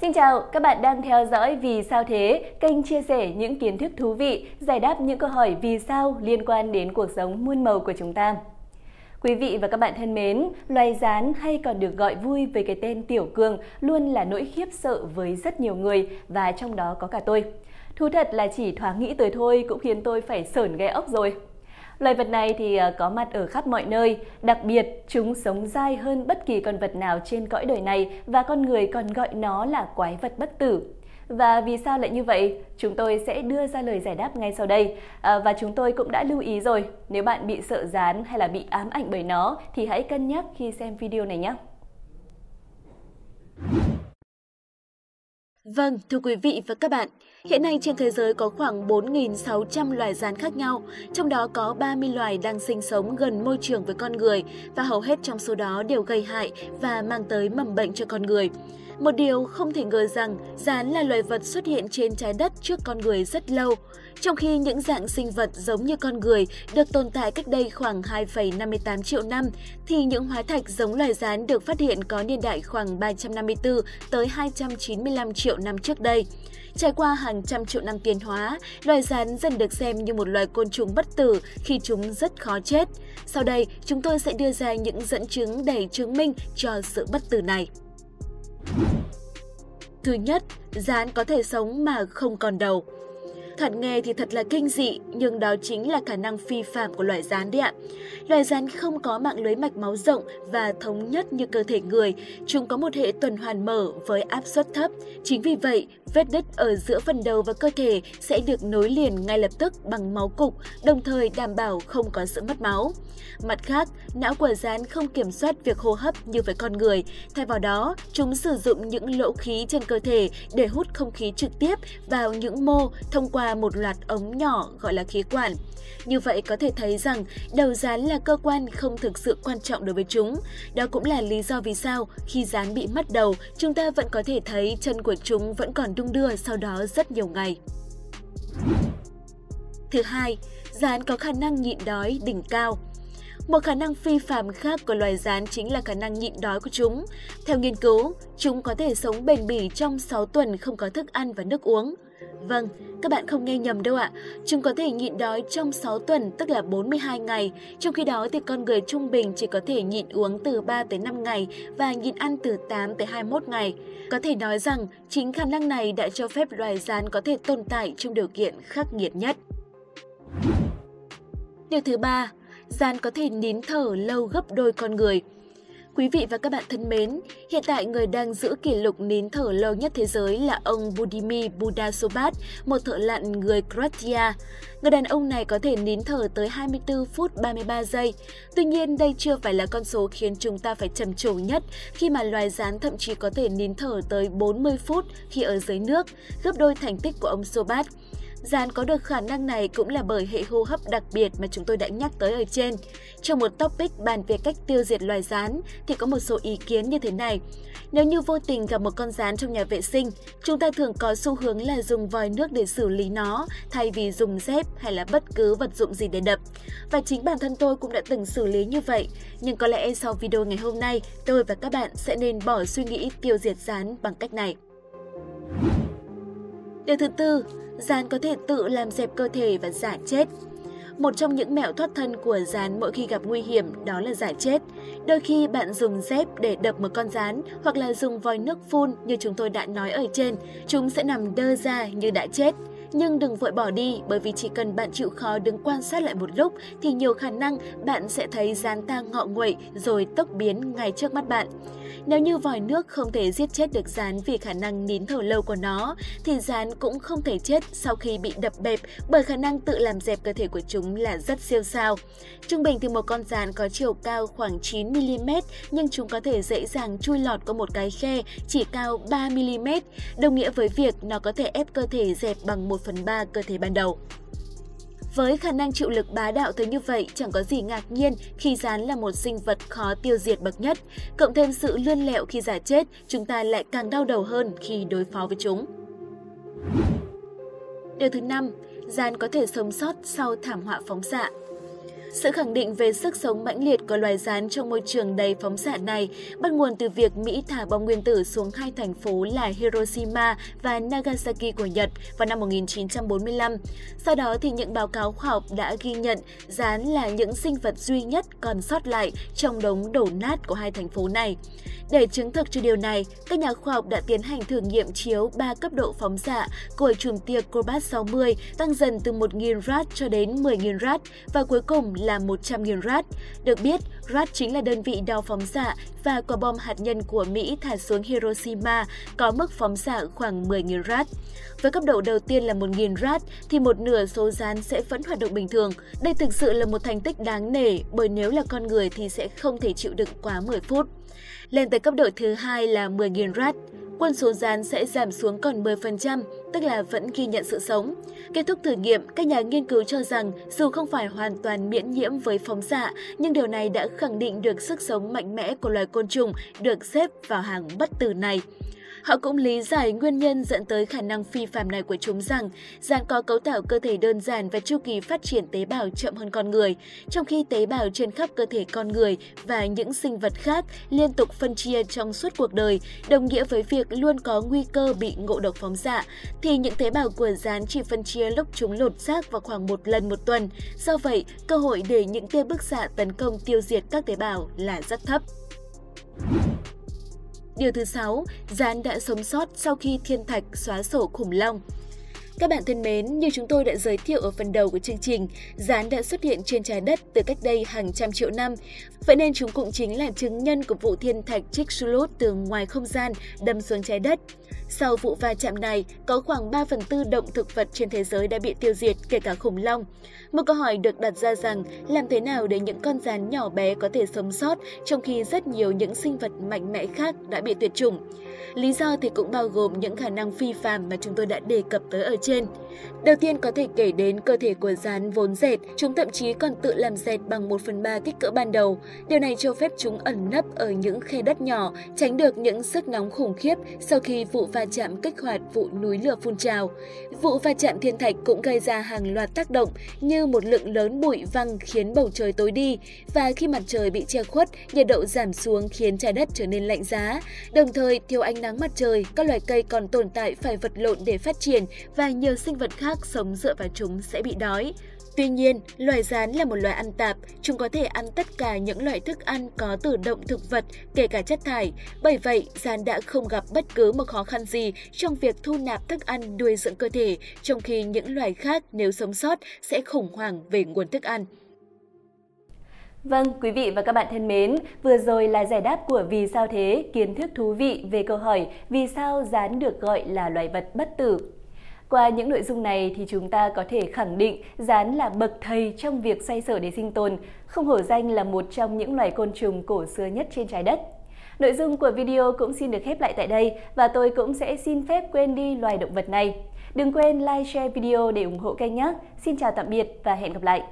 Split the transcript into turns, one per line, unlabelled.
Xin chào, các bạn đang theo dõi Vì sao thế, kênh chia sẻ những kiến thức thú vị, giải đáp những câu hỏi vì sao liên quan đến cuộc sống muôn màu của chúng ta. Quý vị và các bạn thân mến, loài rán hay còn được gọi vui với cái tên tiểu cường luôn là nỗi khiếp sợ với rất nhiều người và trong đó có cả tôi. Thú thật là chỉ thoáng nghĩ tới thôi cũng khiến tôi phải sởn gai ốc rồi. Loài vật này thì ờ, có mặt ở khắp mọi nơi, đặc biệt chúng sống dai hơn bất kỳ con vật nào trên cõi đời này và con người còn gọi nó là quái vật bất tử. Và vì sao lại như vậy? Chúng tôi sẽ đưa ra lời giải đáp ngay sau đây. À, và chúng tôi cũng đã lưu ý rồi, nếu bạn bị sợ rán hay là bị ám ảnh bởi nó thì hãy cân nhắc khi xem video này nhé.
Vâng, thưa quý vị và các bạn, hiện nay trên thế giới có khoảng 4.600 loài rán khác nhau, trong đó có 30 loài đang sinh sống gần môi trường với con người và hầu hết trong số đó đều gây hại và mang tới mầm bệnh cho con người. Một điều không thể ngờ rằng rán là loài vật xuất hiện trên trái đất trước con người rất lâu, trong khi những dạng sinh vật giống như con người được tồn tại cách đây khoảng 2,58 triệu năm, thì những hóa thạch giống loài rán được phát hiện có niên đại khoảng 354 tới 295 triệu năm trước đây. Trải qua hàng trăm triệu năm tiến hóa, loài rán dần được xem như một loài côn trùng bất tử khi chúng rất khó chết. Sau đây, chúng tôi sẽ đưa ra những dẫn chứng để chứng minh cho sự bất tử này. Thứ nhất, rán có thể sống mà không còn đầu. Thật nghe thì thật là kinh dị, nhưng đó chính là khả năng phi phạm của loài rán đấy ạ. Loài rán không có mạng lưới mạch máu rộng và thống nhất như cơ thể người. Chúng có một hệ tuần hoàn mở với áp suất thấp. Chính vì vậy, vết đứt ở giữa phần đầu và cơ thể sẽ được nối liền ngay lập tức bằng máu cục, đồng thời đảm bảo không có sự mất máu. Mặt khác, não của rán không kiểm soát việc hô hấp như với con người. Thay vào đó, chúng sử dụng những lỗ khí trên cơ thể để hút không khí trực tiếp vào những mô thông qua một loạt ống nhỏ gọi là khí quản. Như vậy có thể thấy rằng đầu rán là cơ quan không thực sự quan trọng đối với chúng. Đó cũng là lý do vì sao khi rán bị mất đầu, chúng ta vẫn có thể thấy chân của chúng vẫn còn đung đưa sau đó rất nhiều ngày. Thứ hai, rán có khả năng nhịn đói đỉnh cao. Một khả năng phi phàm khác của loài rán chính là khả năng nhịn đói của chúng. Theo nghiên cứu, chúng có thể sống bền bỉ trong 6 tuần không có thức ăn và nước uống. Vâng, các bạn không nghe nhầm đâu ạ. Chúng có thể nhịn đói trong 6 tuần, tức là 42 ngày. Trong khi đó thì con người trung bình chỉ có thể nhịn uống từ 3 tới 5 ngày và nhịn ăn từ 8 tới 21 ngày. Có thể nói rằng chính khả năng này đã cho phép loài rán có thể tồn tại trong điều kiện khắc nghiệt nhất. Điều thứ ba, rán có thể nín thở lâu gấp đôi con người. Quý vị và các bạn thân mến, hiện tại người đang giữ kỷ lục nín thở lâu nhất thế giới là ông Budimir Budasobat, một thợ lặn người Croatia. Người đàn ông này có thể nín thở tới 24 phút 33 giây. Tuy nhiên, đây chưa phải là con số khiến chúng ta phải trầm trồ nhất khi mà loài rán thậm chí có thể nín thở tới 40 phút khi ở dưới nước, gấp đôi thành tích của ông Sobat. Rán có được khả năng này cũng là bởi hệ hô hấp đặc biệt mà chúng tôi đã nhắc tới ở trên. Trong một topic bàn về cách tiêu diệt loài rán thì có một số ý kiến như thế này. Nếu như vô tình gặp một con rán trong nhà vệ sinh, chúng ta thường có xu hướng là dùng vòi nước để xử lý nó thay vì dùng dép hay là bất cứ vật dụng gì để đập. Và chính bản thân tôi cũng đã từng xử lý như vậy, nhưng có lẽ sau video ngày hôm nay, tôi và các bạn sẽ nên bỏ suy nghĩ tiêu diệt rán bằng cách này. Điều thứ tư, rán có thể tự làm dẹp cơ thể và giả chết. Một trong những mẹo thoát thân của rán mỗi khi gặp nguy hiểm đó là giả chết. Đôi khi bạn dùng dép để đập một con rán hoặc là dùng vòi nước phun như chúng tôi đã nói ở trên, chúng sẽ nằm đơ ra như đã chết. Nhưng đừng vội bỏ đi bởi vì chỉ cần bạn chịu khó đứng quan sát lại một lúc thì nhiều khả năng bạn sẽ thấy rán ta ngọ nguậy rồi tốc biến ngay trước mắt bạn. Nếu như vòi nước không thể giết chết được rán vì khả năng nín thở lâu của nó, thì rán cũng không thể chết sau khi bị đập bẹp bởi khả năng tự làm dẹp cơ thể của chúng là rất siêu sao. Trung bình thì một con rán có chiều cao khoảng 9mm nhưng chúng có thể dễ dàng chui lọt qua một cái khe chỉ cao 3mm, đồng nghĩa với việc nó có thể ép cơ thể dẹp bằng một 1 phần 3 cơ thể ban đầu. Với khả năng chịu lực bá đạo tới như vậy, chẳng có gì ngạc nhiên khi rán là một sinh vật khó tiêu diệt bậc nhất. Cộng thêm sự lươn lẹo khi giả chết, chúng ta lại càng đau đầu hơn khi đối phó với chúng. Điều thứ năm, rán có thể sống sót sau thảm họa phóng xạ. Sự khẳng định về sức sống mãnh liệt của loài rán trong môi trường đầy phóng xạ này bắt nguồn từ việc Mỹ thả bom nguyên tử xuống hai thành phố là Hiroshima và Nagasaki của Nhật vào năm 1945. Sau đó thì những báo cáo khoa học đã ghi nhận rán là những sinh vật duy nhất còn sót lại trong đống đổ nát của hai thành phố này. Để chứng thực cho điều này, các nhà khoa học đã tiến hành thử nghiệm chiếu 3 cấp độ phóng xạ của chùm tia Cobalt 60 tăng dần từ 1.000 rad cho đến 10.000 rad và cuối cùng là 100.000 rad. Được biết, rad chính là đơn vị đo phóng xạ và quả bom hạt nhân của Mỹ thả xuống Hiroshima có mức phóng xạ khoảng 10.000 rad. Với cấp độ đầu tiên là 1.000 rad thì một nửa số rán sẽ vẫn hoạt động bình thường. Đây thực sự là một thành tích đáng nể bởi nếu là con người thì sẽ không thể chịu đựng quá 10 phút. Lên tới cấp độ thứ hai là 10.000 rad, quân số rán sẽ giảm xuống còn 10%, tức là vẫn ghi nhận sự sống. Kết thúc thử nghiệm, các nhà nghiên cứu cho rằng dù không phải hoàn toàn miễn nhiễm với phóng xạ, nhưng điều này đã khẳng định được sức sống mạnh mẽ của loài côn trùng được xếp vào hàng bất tử này. Họ cũng lý giải nguyên nhân dẫn tới khả năng phi phạm này của chúng rằng rắn có cấu tạo cơ thể đơn giản và chu kỳ phát triển tế bào chậm hơn con người, trong khi tế bào trên khắp cơ thể con người và những sinh vật khác liên tục phân chia trong suốt cuộc đời, đồng nghĩa với việc luôn có nguy cơ bị ngộ độc phóng xạ, thì những tế bào của rán chỉ phân chia lúc chúng lột xác vào khoảng một lần một tuần. Do vậy, cơ hội để những tia bức xạ tấn công tiêu diệt các tế bào là rất thấp. Điều thứ 6, Gián đã sống sót sau khi thiên thạch xóa sổ khủng long. Các bạn thân mến, như chúng tôi đã giới thiệu ở phần đầu của chương trình, rán đã xuất hiện trên trái đất từ cách đây hàng trăm triệu năm. Vậy nên chúng cũng chính là chứng nhân của vụ thiên thạch Chicxulub từ ngoài không gian đâm xuống trái đất. Sau vụ va chạm này, có khoảng 3 phần tư động thực vật trên thế giới đã bị tiêu diệt, kể cả khủng long. Một câu hỏi được đặt ra rằng, làm thế nào để những con rán nhỏ bé có thể sống sót trong khi rất nhiều những sinh vật mạnh mẽ khác đã bị tuyệt chủng? Lý do thì cũng bao gồm những khả năng phi phàm mà chúng tôi đã đề cập tới ở trên. Đầu tiên có thể kể đến cơ thể của rắn vốn dệt, chúng thậm chí còn tự làm dệt bằng 1 phần 3 kích cỡ ban đầu. Điều này cho phép chúng ẩn nấp ở những khe đất nhỏ, tránh được những sức nóng khủng khiếp sau khi vụ va chạm kích hoạt vụ núi lửa phun trào. Vụ va chạm thiên thạch cũng gây ra hàng loạt tác động như một lượng lớn bụi văng khiến bầu trời tối đi và khi mặt trời bị che khuất, nhiệt độ giảm xuống khiến trái đất trở nên lạnh giá. Đồng thời, thiếu ánh nắng mặt trời, các loài cây còn tồn tại phải vật lộn để phát triển và nhiều sinh vật vật khác sống dựa vào chúng sẽ bị đói. Tuy nhiên, loài rán là một loài ăn tạp, chúng có thể ăn tất cả những loại thức ăn có từ động thực vật, kể cả chất thải. Bởi vậy, rán đã không gặp bất cứ một khó khăn gì trong việc thu nạp thức ăn nuôi dưỡng cơ thể, trong khi những loài khác nếu sống sót sẽ khủng hoảng về nguồn thức ăn.
Vâng, quý vị và các bạn thân mến, vừa rồi là giải đáp của Vì sao thế, kiến thức thú vị về câu hỏi vì sao rán được gọi là loài vật bất tử. Qua những nội dung này thì chúng ta có thể khẳng định rán là bậc thầy trong việc xoay sở để sinh tồn, không hổ danh là một trong những loài côn trùng cổ xưa nhất trên trái đất. Nội dung của video cũng xin được khép lại tại đây và tôi cũng sẽ xin phép quên đi loài động vật này. Đừng quên like, share video để ủng hộ kênh nhé. Xin chào tạm biệt và hẹn gặp lại!